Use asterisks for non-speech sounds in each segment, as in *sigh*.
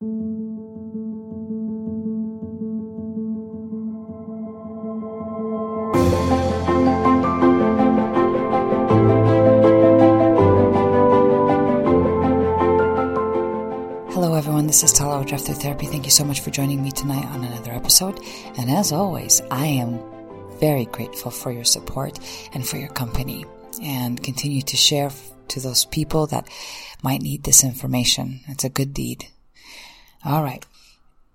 Hello, everyone. This is Tala Drive Through Therapy. Thank you so much for joining me tonight on another episode. And as always, I am very grateful for your support and for your company and continue to share to those people that might need this information. It's a good deed. All right.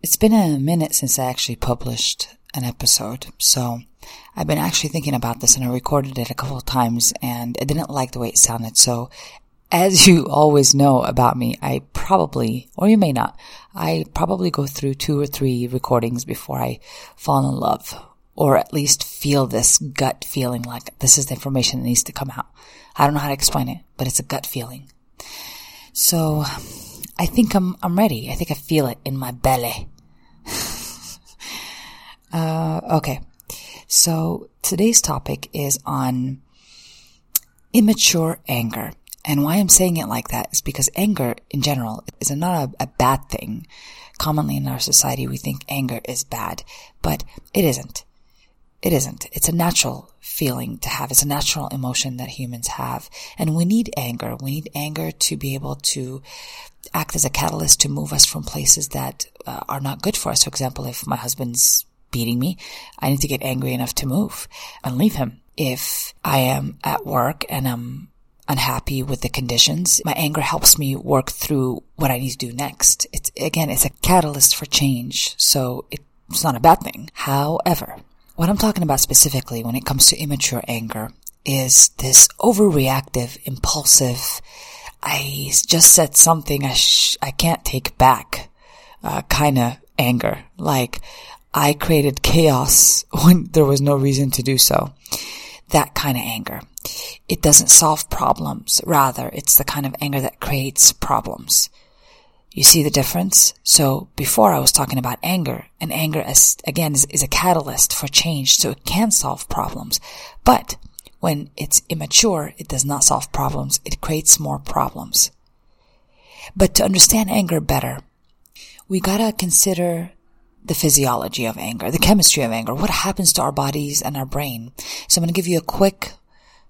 It's been a minute since I actually published an episode. So I've been actually thinking about this and I recorded it a couple of times and I didn't like the way it sounded. So as *laughs* you always know about me, I probably, or you may not, I probably go through two or three recordings before I fall in love or at least feel this gut feeling like this is the information that needs to come out. I don't know how to explain it, but it's a gut feeling. So I think I'm, I'm ready. I think I feel it in my belly. *laughs* uh, okay. So today's topic is on immature anger. And why I'm saying it like that is because anger in general is not a, a bad thing. Commonly in our society, we think anger is bad, but it isn't. It isn't. It's a natural feeling to have. It's a natural emotion that humans have. And we need anger. We need anger to be able to act as a catalyst to move us from places that uh, are not good for us. For example, if my husband's beating me, I need to get angry enough to move and leave him. If I am at work and I'm unhappy with the conditions, my anger helps me work through what I need to do next. It's, again, it's a catalyst for change. So it's not a bad thing. However, what I'm talking about specifically when it comes to immature anger is this overreactive, impulsive, I just said something I, sh- I can't take back, uh, kind of anger. Like, I created chaos *laughs* when there was no reason to do so. That kind of anger. It doesn't solve problems. Rather, it's the kind of anger that creates problems. You see the difference? So before I was talking about anger, and anger as, again is, is a catalyst for change, so it can solve problems. But when it's immature, it does not solve problems, it creates more problems. But to understand anger better, we gotta consider the physiology of anger, the chemistry of anger, what happens to our bodies and our brain. So I'm gonna give you a quick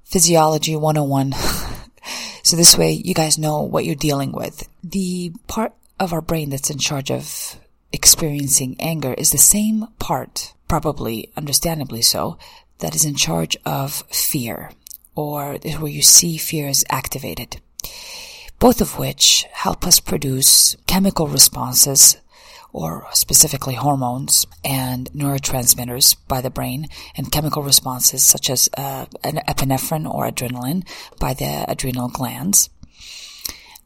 physiology 101 *laughs* So this way you guys know what you're dealing with. The part of our brain that's in charge of experiencing anger is the same part, probably understandably so, that is in charge of fear or where you see fear is activated. Both of which help us produce chemical responses or specifically hormones and neurotransmitters by the brain and chemical responses such as uh, an epinephrine or adrenaline by the adrenal glands.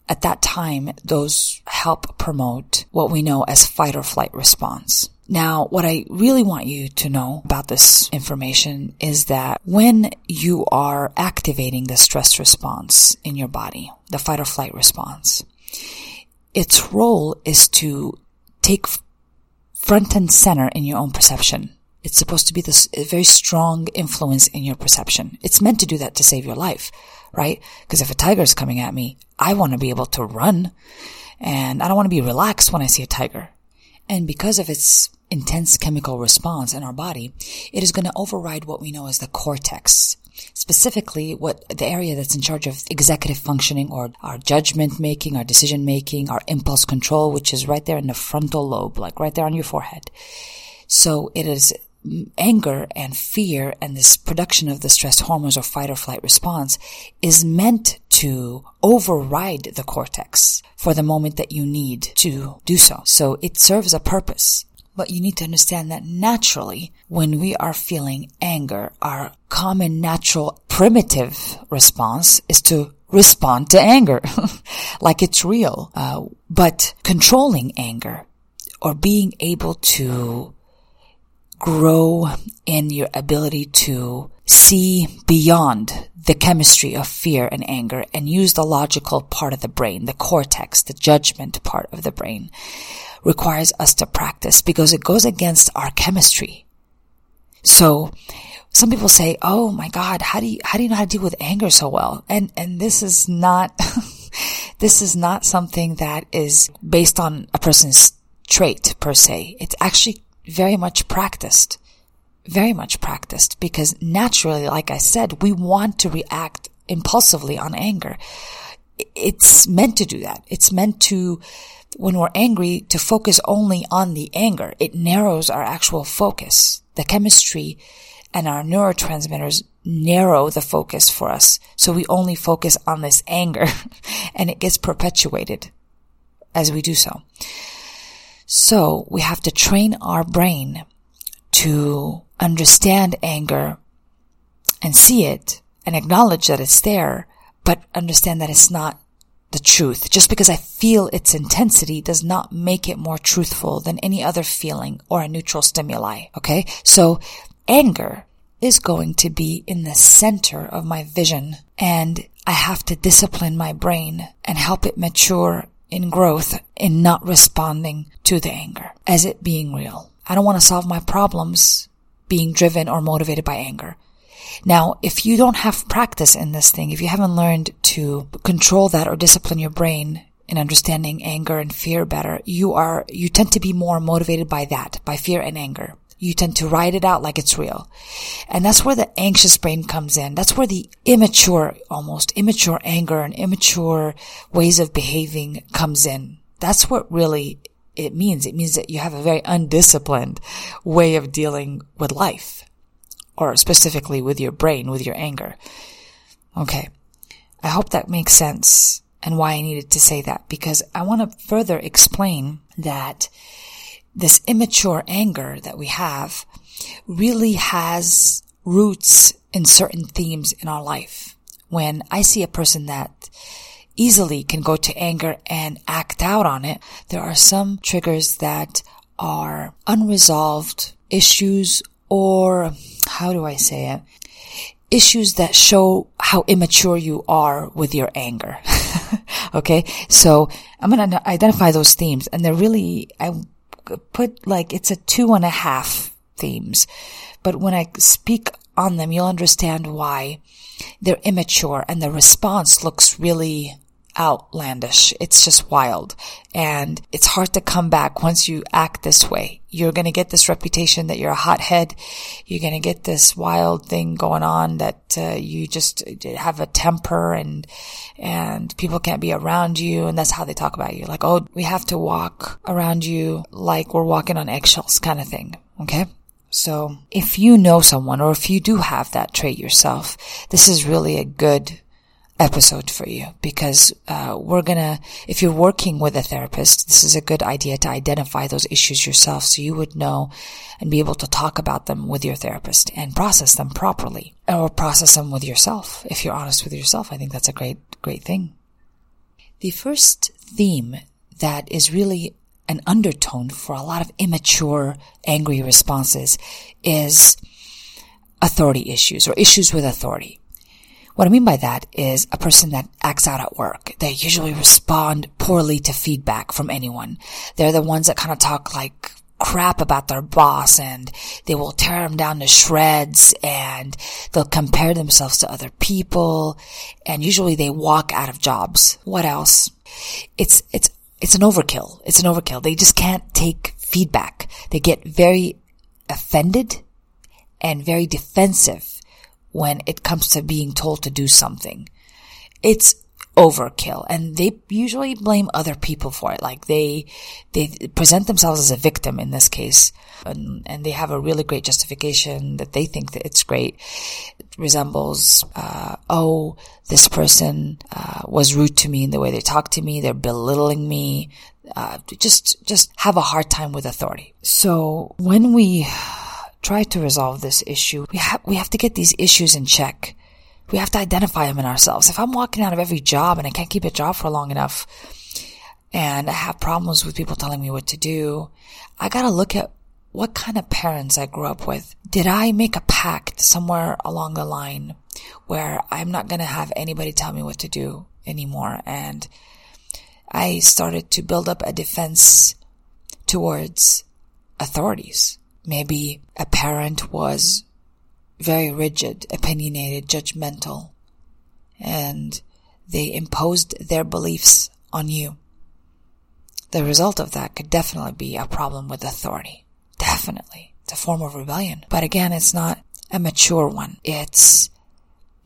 At that time, those help promote what we know as fight or flight response. Now, what I really want you to know about this information is that when you are activating the stress response in your body, the fight or flight response, its role is to take front and center in your own perception. It's supposed to be this very strong influence in your perception. It's meant to do that to save your life, right? Because if a tiger is coming at me, I want to be able to run and I don't want to be relaxed when I see a tiger. And because of its intense chemical response in our body, it is going to override what we know as the cortex specifically what the area that's in charge of executive functioning or our judgment making, our decision making, our impulse control, which is right there in the frontal lobe, like right there on your forehead. So it is anger and fear and this production of the stress hormones or fight or flight response is meant to override the cortex for the moment that you need to do so. So it serves a purpose. But you need to understand that naturally, when we are feeling anger, our common, natural, primitive response is to respond to anger *laughs* like it's real. Uh, but controlling anger or being able to grow in your ability to see beyond the chemistry of fear and anger and use the logical part of the brain, the cortex, the judgment part of the brain requires us to practice because it goes against our chemistry. So some people say, "Oh my God, how do you how do you know how to deal with anger so well?" And and this is not *laughs* this is not something that is based on a person's trait per se. It's actually very much practiced. Very much practiced because naturally, like I said, we want to react impulsively on anger. It's meant to do that. It's meant to, when we're angry, to focus only on the anger. It narrows our actual focus. The chemistry and our neurotransmitters narrow the focus for us. So we only focus on this anger *laughs* and it gets perpetuated as we do so. So we have to train our brain to understand anger and see it and acknowledge that it's there, but understand that it's not the truth. Just because I feel its intensity does not make it more truthful than any other feeling or a neutral stimuli. Okay. So anger is going to be in the center of my vision and I have to discipline my brain and help it mature in growth in not responding to the anger as it being real. I don't want to solve my problems being driven or motivated by anger. Now, if you don't have practice in this thing, if you haven't learned to control that or discipline your brain in understanding anger and fear better, you are, you tend to be more motivated by that, by fear and anger. You tend to write it out like it's real. And that's where the anxious brain comes in. That's where the immature, almost immature anger and immature ways of behaving comes in. That's what really it means. It means that you have a very undisciplined way of dealing with life or specifically with your brain, with your anger. Okay. I hope that makes sense and why I needed to say that because I want to further explain that this immature anger that we have really has roots in certain themes in our life. When I see a person that easily can go to anger and act out on it, there are some triggers that are unresolved issues or how do I say it? Issues that show how immature you are with your anger. *laughs* okay. So I'm going to identify those themes and they're really, I put like it's a two and a half themes. But when I speak on them, you'll understand why they're immature and the response looks really outlandish. It's just wild. And it's hard to come back once you act this way. You're going to get this reputation that you're a hothead. You're going to get this wild thing going on that uh, you just have a temper and, and people can't be around you. And that's how they talk about you. Like, oh, we have to walk around you like we're walking on eggshells kind of thing. Okay. So if you know someone or if you do have that trait yourself, this is really a good episode for you because uh, we're gonna if you're working with a therapist this is a good idea to identify those issues yourself so you would know and be able to talk about them with your therapist and process them properly or process them with yourself. If you're honest with yourself i think that's a great great thing. The first theme that is really an undertone for a lot of immature angry responses is authority issues or issues with authority what I mean by that is a person that acts out at work. They usually respond poorly to feedback from anyone. They're the ones that kind of talk like crap about their boss and they will tear them down to shreds and they'll compare themselves to other people and usually they walk out of jobs. What else? It's, it's, it's an overkill. It's an overkill. They just can't take feedback. They get very offended and very defensive when it comes to being told to do something. It's overkill and they usually blame other people for it. Like they, they present themselves as a victim in this case and, and they have a really great justification that they think that it's great. It resembles, uh, oh, this person, uh, was rude to me in the way they talk to me. They're belittling me. Uh, just, just have a hard time with authority. So when we, try to resolve this issue, we have, we have to get these issues in check. We have to identify them in ourselves. If I'm walking out of every job and I can't keep a job for long enough and I have problems with people telling me what to do, I gotta look at what kind of parents I grew up with. Did I make a pact somewhere along the line where I'm not gonna have anybody tell me what to do anymore? And I started to build up a defense towards authorities. Maybe a parent was very rigid, opinionated, judgmental, and they imposed their beliefs on you. The result of that could definitely be a problem with authority. Definitely. It's a form of rebellion. But again, it's not a mature one. It's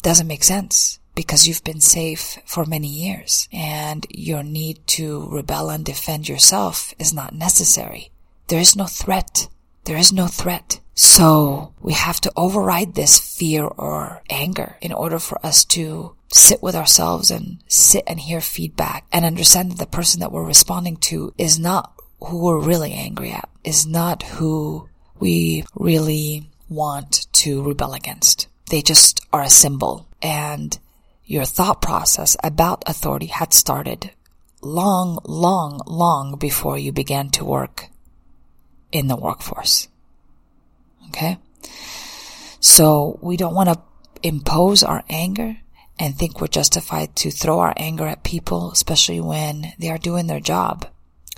doesn't make sense because you've been safe for many years and your need to rebel and defend yourself is not necessary. There is no threat. There is no threat. So we have to override this fear or anger in order for us to sit with ourselves and sit and hear feedback and understand that the person that we're responding to is not who we're really angry at, is not who we really want to rebel against. They just are a symbol and your thought process about authority had started long, long, long before you began to work in the workforce. Okay? So we don't want to impose our anger and think we're justified to throw our anger at people, especially when they are doing their job.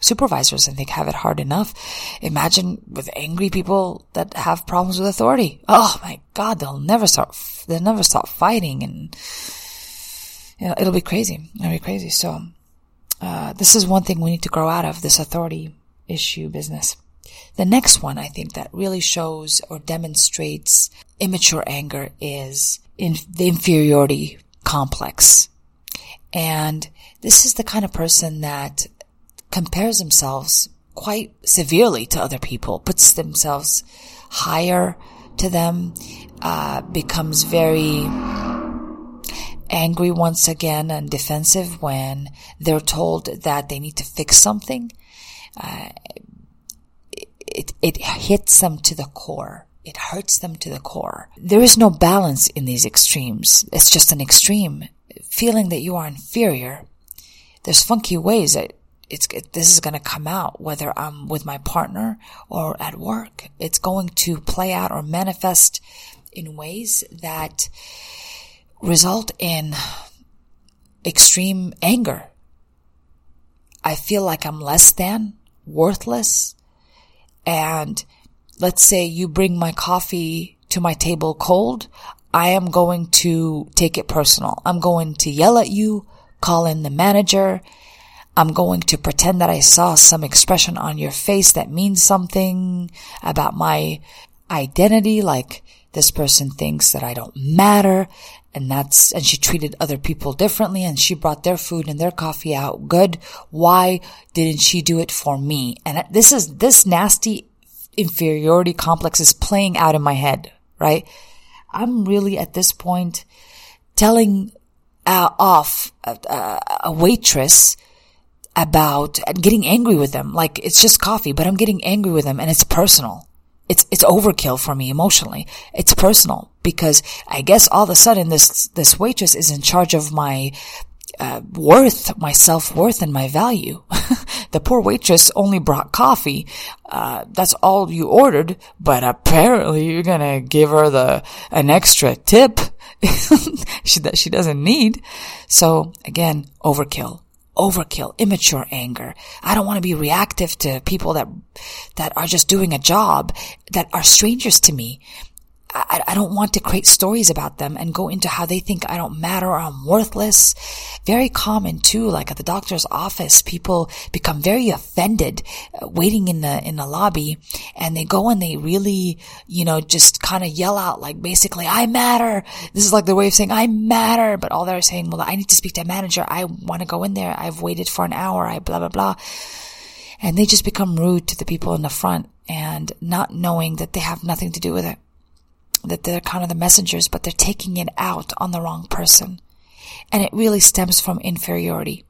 Supervisors, I think, have it hard enough. Imagine with angry people that have problems with authority. Oh my God, they'll never start, they'll never stop fighting and you know, it'll be crazy. It'll be crazy. So, uh, this is one thing we need to grow out of this authority issue business. The next one I think that really shows or demonstrates immature anger is in the inferiority complex. And this is the kind of person that compares themselves quite severely to other people, puts themselves higher to them, uh, becomes very angry once again and defensive when they're told that they need to fix something. Uh, it, it hits them to the core. It hurts them to the core. There is no balance in these extremes. It's just an extreme. Feeling that you are inferior. There's funky ways that it's, it, this is going to come out, whether I'm with my partner or at work. It's going to play out or manifest in ways that result in extreme anger. I feel like I'm less than, worthless. And let's say you bring my coffee to my table cold. I am going to take it personal. I'm going to yell at you, call in the manager. I'm going to pretend that I saw some expression on your face that means something about my identity, like this person thinks that I don't matter and that's, and she treated other people differently and she brought their food and their coffee out good. Why didn't she do it for me? And this is, this nasty inferiority complex is playing out in my head, right? I'm really at this point telling uh, off a, a waitress about getting angry with them. Like it's just coffee, but I'm getting angry with them and it's personal it's it's overkill for me emotionally. It's personal because I guess all of a sudden this this waitress is in charge of my uh, worth, my self worth, and my value. *laughs* the poor waitress only brought coffee. Uh, that's all you ordered, but apparently you're gonna give her the an extra tip *laughs* she, that she doesn't need. So again, overkill overkill, immature anger. I don't want to be reactive to people that, that are just doing a job that are strangers to me. I, I don't want to create stories about them and go into how they think I don't matter or I'm worthless. Very common too, like at the doctor's office, people become very offended uh, waiting in the, in the lobby and they go and they really, you know, just kind of yell out like basically, I matter. This is like the way of saying I matter, but all they're saying, well, I need to speak to a manager. I want to go in there. I've waited for an hour. I blah, blah, blah. And they just become rude to the people in the front and not knowing that they have nothing to do with it that they're kind of the messengers, but they're taking it out on the wrong person. And it really stems from inferiority.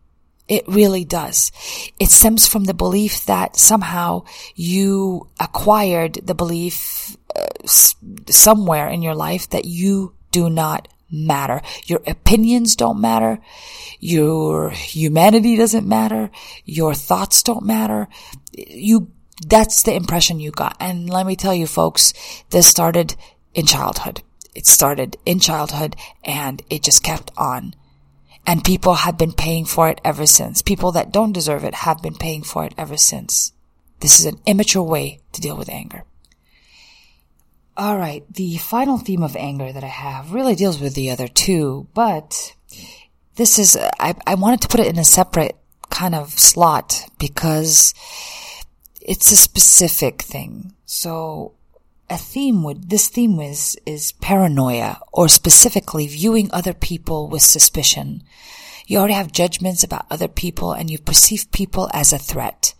It really does. It stems from the belief that somehow you acquired the belief uh, somewhere in your life that you do not matter. Your opinions don't matter. Your humanity doesn't matter. Your thoughts don't matter. You, that's the impression you got. And let me tell you folks, this started in childhood. It started in childhood and it just kept on. And people have been paying for it ever since. People that don't deserve it have been paying for it ever since. This is an immature way to deal with anger. All right. The final theme of anger that I have really deals with the other two, but this is, I, I wanted to put it in a separate kind of slot because it's a specific thing. So a theme would, this theme is, is paranoia or specifically viewing other people with suspicion. You already have judgments about other people and you perceive people as a threat.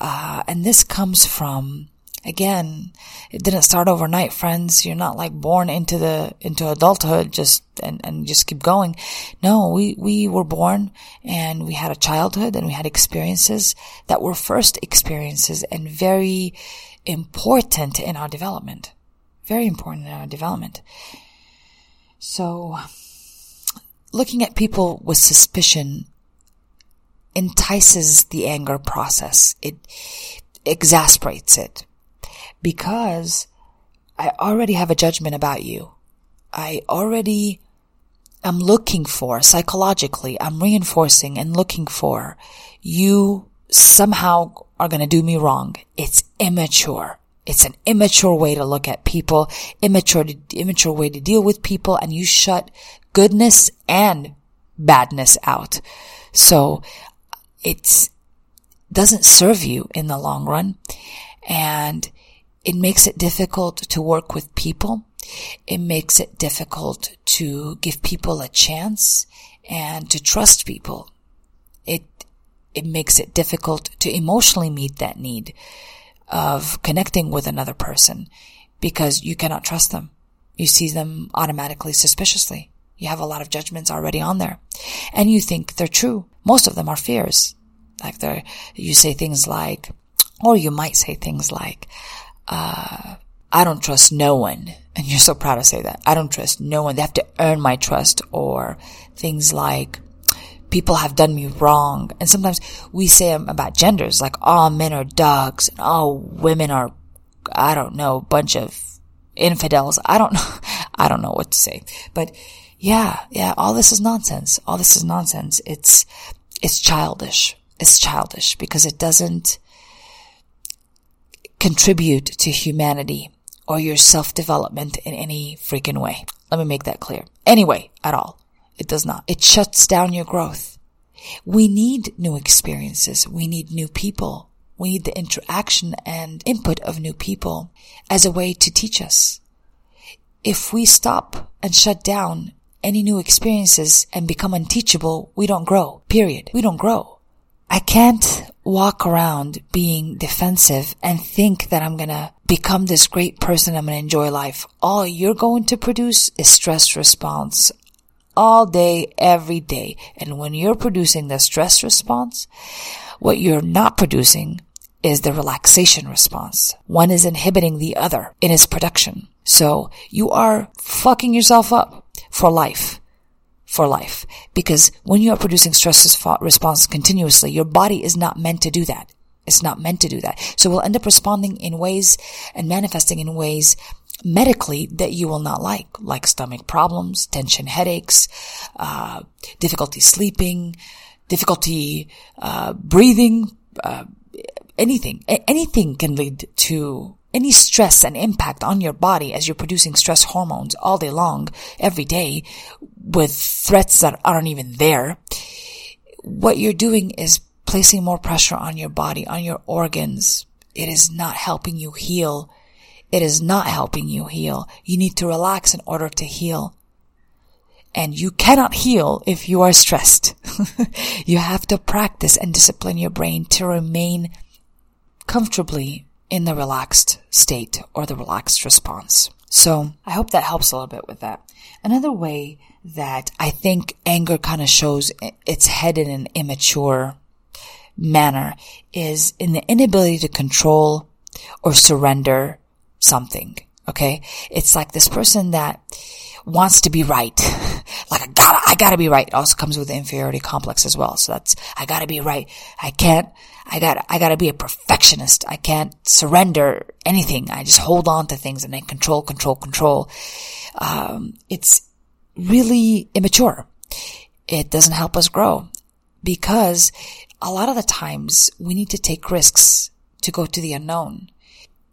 Uh, and this comes from again, it didn't start overnight, friends. You're not like born into the, into adulthood just, and, and just keep going. No, we, we were born and we had a childhood and we had experiences that were first experiences and very important in our development. Very important in our development. So, looking at people with suspicion entices the anger process. It exasperates it because I already have a judgment about you. I already am looking for psychologically, I'm reinforcing and looking for you somehow are going to do me wrong. It's immature. It's an immature way to look at people, immature, immature way to deal with people, and you shut goodness and badness out. So it doesn't serve you in the long run. And it makes it difficult to work with people. It makes it difficult to give people a chance and to trust people. It, makes it difficult to emotionally meet that need of connecting with another person because you cannot trust them. You see them automatically suspiciously. You have a lot of judgments already on there and you think they're true. Most of them are fears. Like they're, you say things like, or you might say things like, uh, I don't trust no one. *laughs* And you're so proud to say that. I don't trust no one. They have to earn my trust or things like, people have done me wrong. And sometimes we say about genders, like all men are dogs and all women are, I don't know, a bunch of infidels. I don't know. *laughs* I don't know what to say, but yeah, yeah, all this is nonsense. All this is nonsense. It's, it's childish. It's childish because it doesn't, contribute to humanity or your self-development in any freaking way. Let me make that clear. Anyway, at all. It does not. It shuts down your growth. We need new experiences. We need new people. We need the interaction and input of new people as a way to teach us. If we stop and shut down any new experiences and become unteachable, we don't grow. Period. We don't grow. I can't walk around being defensive and think that I'm gonna become this great person. I'm gonna enjoy life. All you're going to produce is stress response all day, every day. And when you're producing the stress response, what you're not producing is the relaxation response. One is inhibiting the other in its production. So you are fucking yourself up for life for life. Because when you are producing stress response continuously, your body is not meant to do that. It's not meant to do that. So we'll end up responding in ways and manifesting in ways medically that you will not like, like stomach problems, tension headaches, uh, difficulty sleeping, difficulty uh, breathing, uh, anything. A- anything can lead to any stress and impact on your body as you're producing stress hormones all day long, every day, with threats that aren't even there, what you're doing is placing more pressure on your body, on your organs. It is not helping you heal. It is not helping you heal. You need to relax in order to heal. And you cannot heal if you are stressed. *laughs* you have to practice and discipline your brain to remain comfortably in the relaxed state or the relaxed response. So I hope that helps a little bit with that. Another way that I think anger kind of shows its head in an immature manner is in the inability to control or surrender something. Okay. It's like this person that wants to be right. *laughs* like I gotta, I gotta be right. It also comes with the inferiority complex as well. So that's, I gotta be right. I can't, I gotta, I got to be a perfectionist. I can't surrender anything. I just hold on to things and then control, control, control. Um, it's really immature. It doesn't help us grow because a lot of the times we need to take risks to go to the unknown.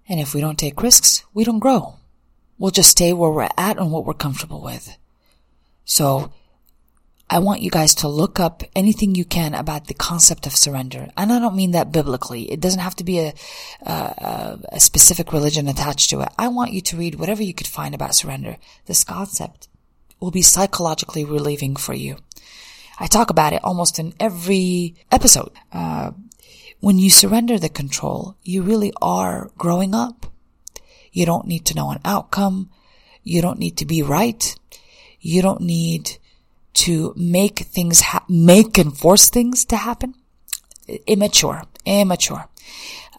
And if we don't take risks, we don't grow. We'll just stay where we're at and what we're comfortable with. So I want you guys to look up anything you can about the concept of surrender. And I don't mean that biblically. It doesn't have to be a, a, a specific religion attached to it. I want you to read whatever you could find about surrender. This concept will be psychologically relieving for you. I talk about it almost in every episode. Uh, when you surrender the control, you really are growing up. You don't need to know an outcome. You don't need to be right. You don't need to make things ha- make and force things to happen. Immature, immature.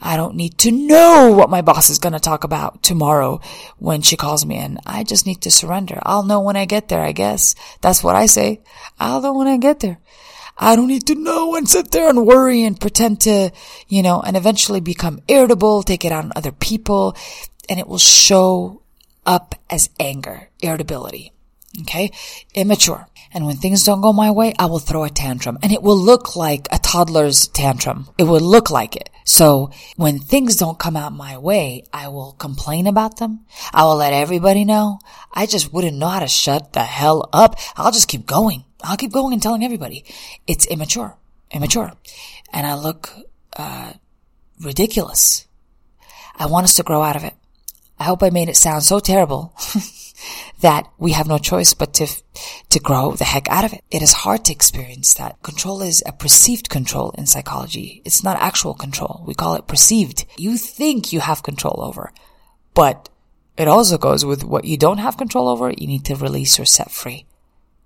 I don't need to know what my boss is going to talk about tomorrow when she calls me in. I just need to surrender. I'll know when I get there, I guess. That's what I say. I'll know when I get there. I don't need to know and sit there and worry and pretend to, you know, and eventually become irritable, take it out on other people, and it will show up as anger, irritability. Okay. Immature. And when things don't go my way, I will throw a tantrum and it will look like a toddler's tantrum. It will look like it. So when things don't come out my way, I will complain about them. I will let everybody know. I just wouldn't know how to shut the hell up. I'll just keep going. I'll keep going and telling everybody. It's immature. Immature. And I look, uh, ridiculous. I want us to grow out of it. I hope I made it sound so terrible *laughs* that we have no choice but to, to grow the heck out of it. It is hard to experience that. Control is a perceived control in psychology. It's not actual control. We call it perceived. You think you have control over, but it also goes with what you don't have control over. You need to release or set free.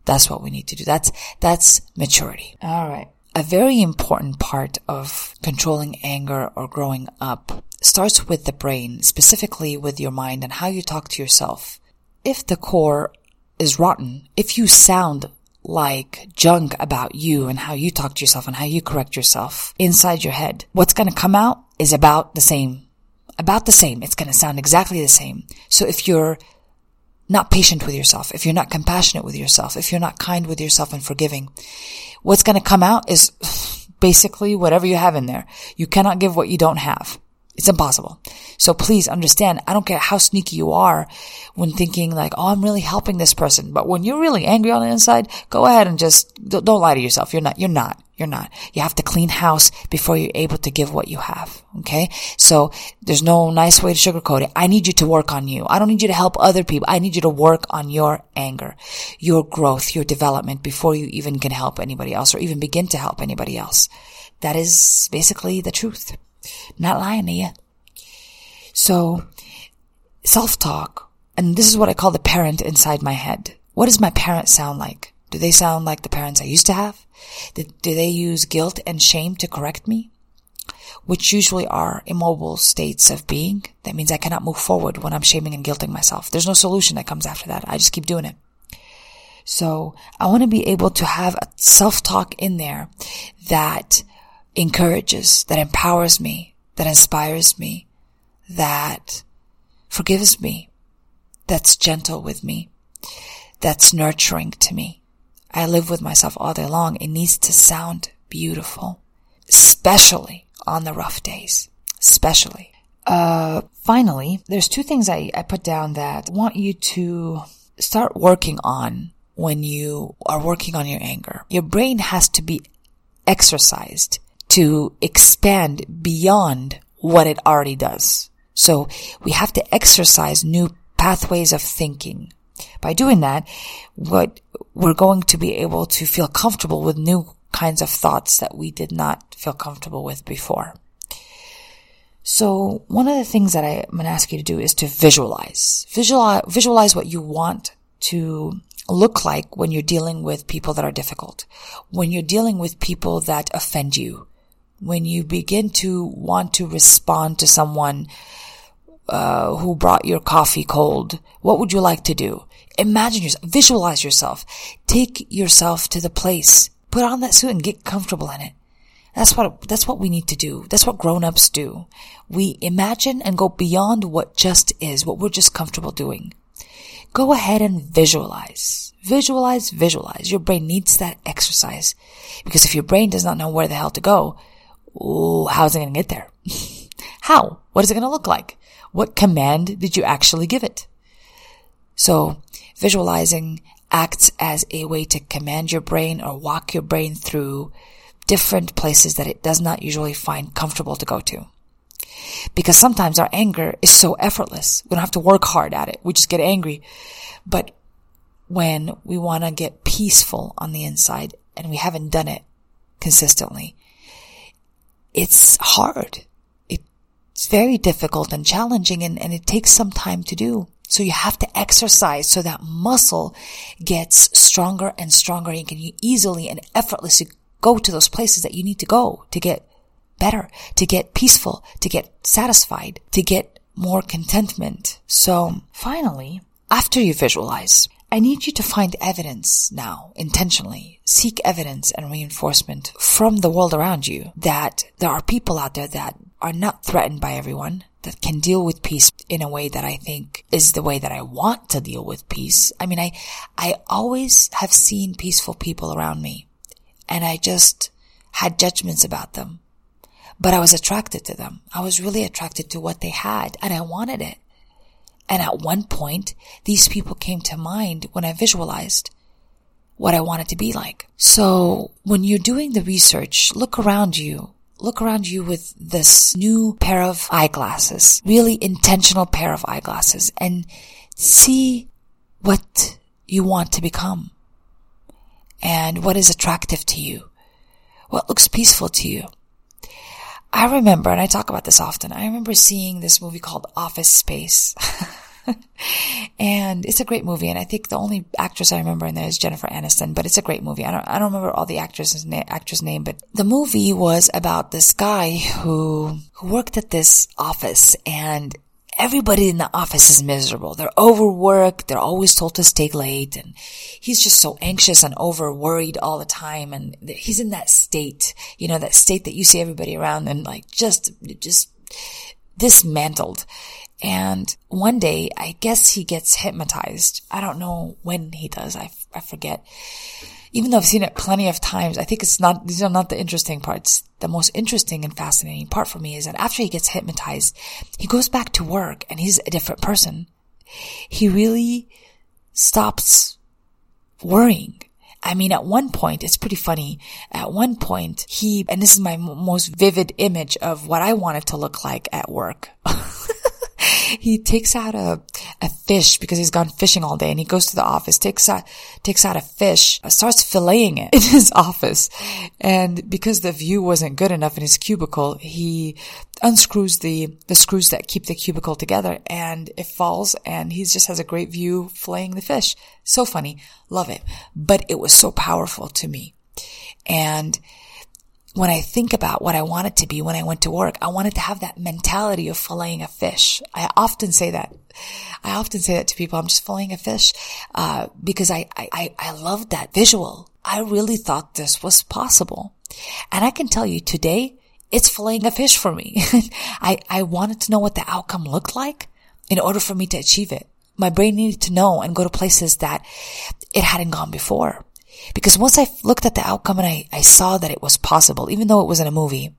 That's what we need to do. That's, that's maturity. All right. A very important part of controlling anger or growing up starts with the brain, specifically with your mind and how you talk to yourself if the core is rotten, if you sound like junk about you and how you talk to yourself and how you correct yourself inside your head, what's going to come out is about the same. About the same. It's going to sound exactly the same. So if you're not patient with yourself, if you're not compassionate with yourself, if you're not kind with yourself and forgiving, what's going to come out is *sighs* basically whatever you have in there. You cannot give what you don't have. It's impossible. So please understand, I don't care how sneaky you are when thinking like, oh, I'm really helping this person. But when you're really angry on the inside, go ahead and just don't lie to yourself. You're not, you're not, you're not. You have to clean house before you're able to give what you have. Okay. So there's no nice way to sugarcoat it. I need you to work on you. I don't need you to help other people. I need you to work on your anger, your growth, your development before you even can help anybody else or even begin to help anybody else. That is basically the truth. Not lying to you. So, self-talk, and this is what I call the parent inside my head. What does my parent sound like? Do they sound like the parents I used to have? Do they use guilt and shame to correct me? Which usually are immobile states of being. That means I cannot move forward when I'm shaming and guilting myself. There's no solution that comes after that. I just keep doing it. So I want to be able to have a self-talk in there that encourages, that empowers me, that inspires me, that forgives me, that's gentle with me, that's nurturing to me. I live with myself all day long. It needs to sound beautiful, especially on the rough days, especially. Uh, finally, there's two things I, I put down that I want you to start working on when you are working on your anger. Your brain has to be exercised to expand beyond what it already does. So we have to exercise new pathways of thinking. By doing that, what we're going to be able to feel comfortable with new kinds of thoughts that we did not feel comfortable with before. So one of the things that I'm going to ask you to do is to visualize. Visualize, visualize what you want to look like when you're dealing with people that are difficult, when you're dealing with people that offend you, when you begin to want to respond to someone uh, who brought your coffee cold, what would you like to do? Imagine yourself, visualize yourself, take yourself to the place, put on that suit and get comfortable in it. That's what, that's what we need to do. That's what grown-ups do. We imagine and go beyond what just is, what we're just comfortable doing. Go ahead and visualize. Visualize, visualize. Your brain needs that exercise. Because if your brain does not know where the hell to go, Ooh, how's it going to get there? *laughs* How? What is it going to look like? What command did you actually give it? So visualizing acts as a way to command your brain or walk your brain through different places that it does not usually find comfortable to go to. Because sometimes our anger is so effortless. We don't have to work hard at it. We just get angry. But when we want to get peaceful on the inside and we haven't done it consistently, it's hard. It's very difficult and challenging and, and it takes some time to do. So you have to exercise so that muscle gets stronger and stronger. You can easily and effortlessly go to those places that you need to go to get better, to get peaceful, to get satisfied, to get more contentment. So finally, after you visualize, I need you to find evidence now, intentionally. Seek evidence and reinforcement from the world around you that there are people out there that are not threatened by everyone, that can deal with peace in a way that I think is the way that I want to deal with peace. I mean, I, I always have seen peaceful people around me and I just had judgments about them but I was attracted to them. I was really attracted to what they had and I wanted it. And at one point, these people came to mind when I visualized what I wanted to be like. So when you're doing the research, look around you. Look around you with this new pair of eyeglasses, really intentional pair of eyeglasses and see what you want to become and what is attractive to you, what looks peaceful to you. I remember, and I talk about this often, I remember seeing this movie called Office Space. *laughs* *laughs* and it's a great movie. And I think the only actress I remember in there is Jennifer Aniston, but it's a great movie. I don't, I don't remember all the actresses' na- actress name, but the movie was about this guy who, who worked at this office and everybody in the office is miserable. They're overworked. They're always told to stay late. And he's just so anxious and over worried all the time. And he's in that state, you know, that state that you see everybody around and like just, just dismantled. And one day, I guess he gets hypnotized. I don't know when he does. I, I forget even though I've seen it plenty of times, I think it's not, these are not the interesting parts. The most interesting and fascinating part for me is that after he gets hypnotized, he goes back to work and he's a different person. He really stops worrying. I mean, at one point, it's pretty funny. At one point, he, and this is my most vivid image of what I wanted to look like at work. *laughs* he takes out a, a fish because he's gone fishing all day and he goes to the office, takes out, takes out a fish, starts filleting it *laughs* in his office. And because the view wasn't good enough in his cubicle, he unscrews the, the screws that keep the cubicle together and it falls and he just has a great view filleting the fish. So funny. Love it. But it was so powerful to me. And when I think about what I wanted to be when I went to work, I wanted to have that mentality of filleting a fish. I often say that. I often say that to people. I'm just filleting a fish, uh, because I, I, I loved that visual. I really thought this was possible. And I can tell you today, it's filleting a fish for me. *laughs* I, I wanted to know what the outcome looked like in order for me to achieve it. My brain needed to know and go to places that it hadn't gone before. Because once I looked at the outcome and I, I saw that it was possible, even though it was in a movie,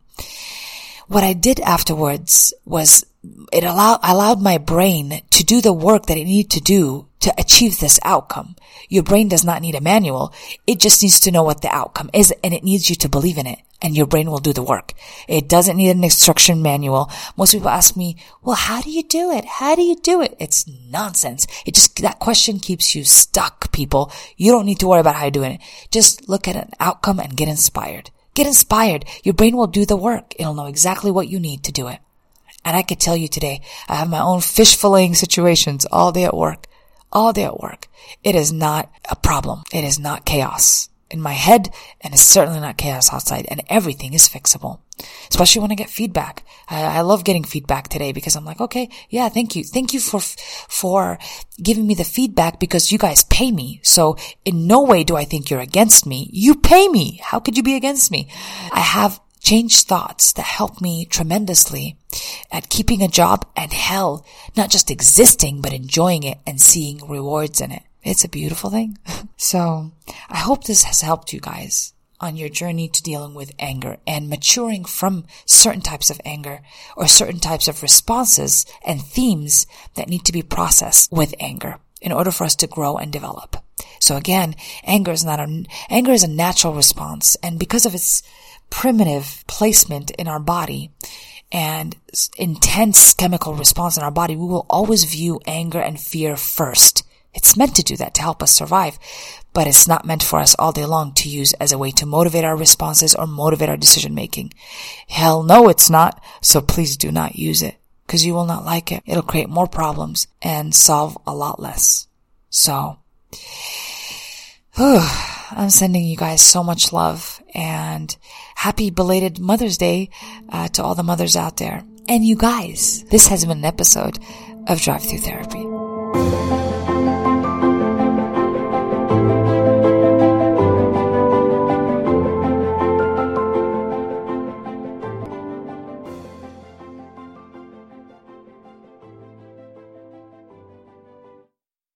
what I did afterwards was it allowed, allowed my brain to do the work that it needed to do to achieve this outcome. Your brain does not need a manual. It just needs to know what the outcome is and it needs you to believe in it and your brain will do the work. It doesn't need an instruction manual. Most people ask me, well, how do you do it? How do you do it? It's nonsense. It just, that question keeps you stuck, people. You don't need to worry about how you're doing it. Just look at an outcome and get inspired. Get inspired. Your brain will do the work. It'll know exactly what you need to do it. And I could tell you today, I have my own fish filleting situations all day at work all day at work. It is not a problem. It is not chaos in my head and it's certainly not chaos outside and everything is fixable. Especially when I get feedback. I, I, love getting feedback today because I'm like, okay, yeah, thank you. Thank you for, for giving me the feedback because you guys pay me. So in no way do I think you're against me. You pay me. How could you be against me? I have changed thoughts that help me tremendously at keeping a job and hell, not just existing, but enjoying it and seeing rewards in it. It's a beautiful thing. *laughs* so I hope this has helped you guys on your journey to dealing with anger and maturing from certain types of anger or certain types of responses and themes that need to be processed with anger in order for us to grow and develop. So again, anger is not a, anger is a natural response. And because of its primitive placement in our body and intense chemical response in our body, we will always view anger and fear first. It's meant to do that to help us survive, but it's not meant for us all day long to use as a way to motivate our responses or motivate our decision making. Hell no, it's not. So please do not use it because you will not like it. It'll create more problems and solve a lot less. So, whew, *sighs* I'm sending you guys so much love and happy belated Mother's Day uh, to all the mothers out there. And you guys, this has been an episode of Drive Through Therapy.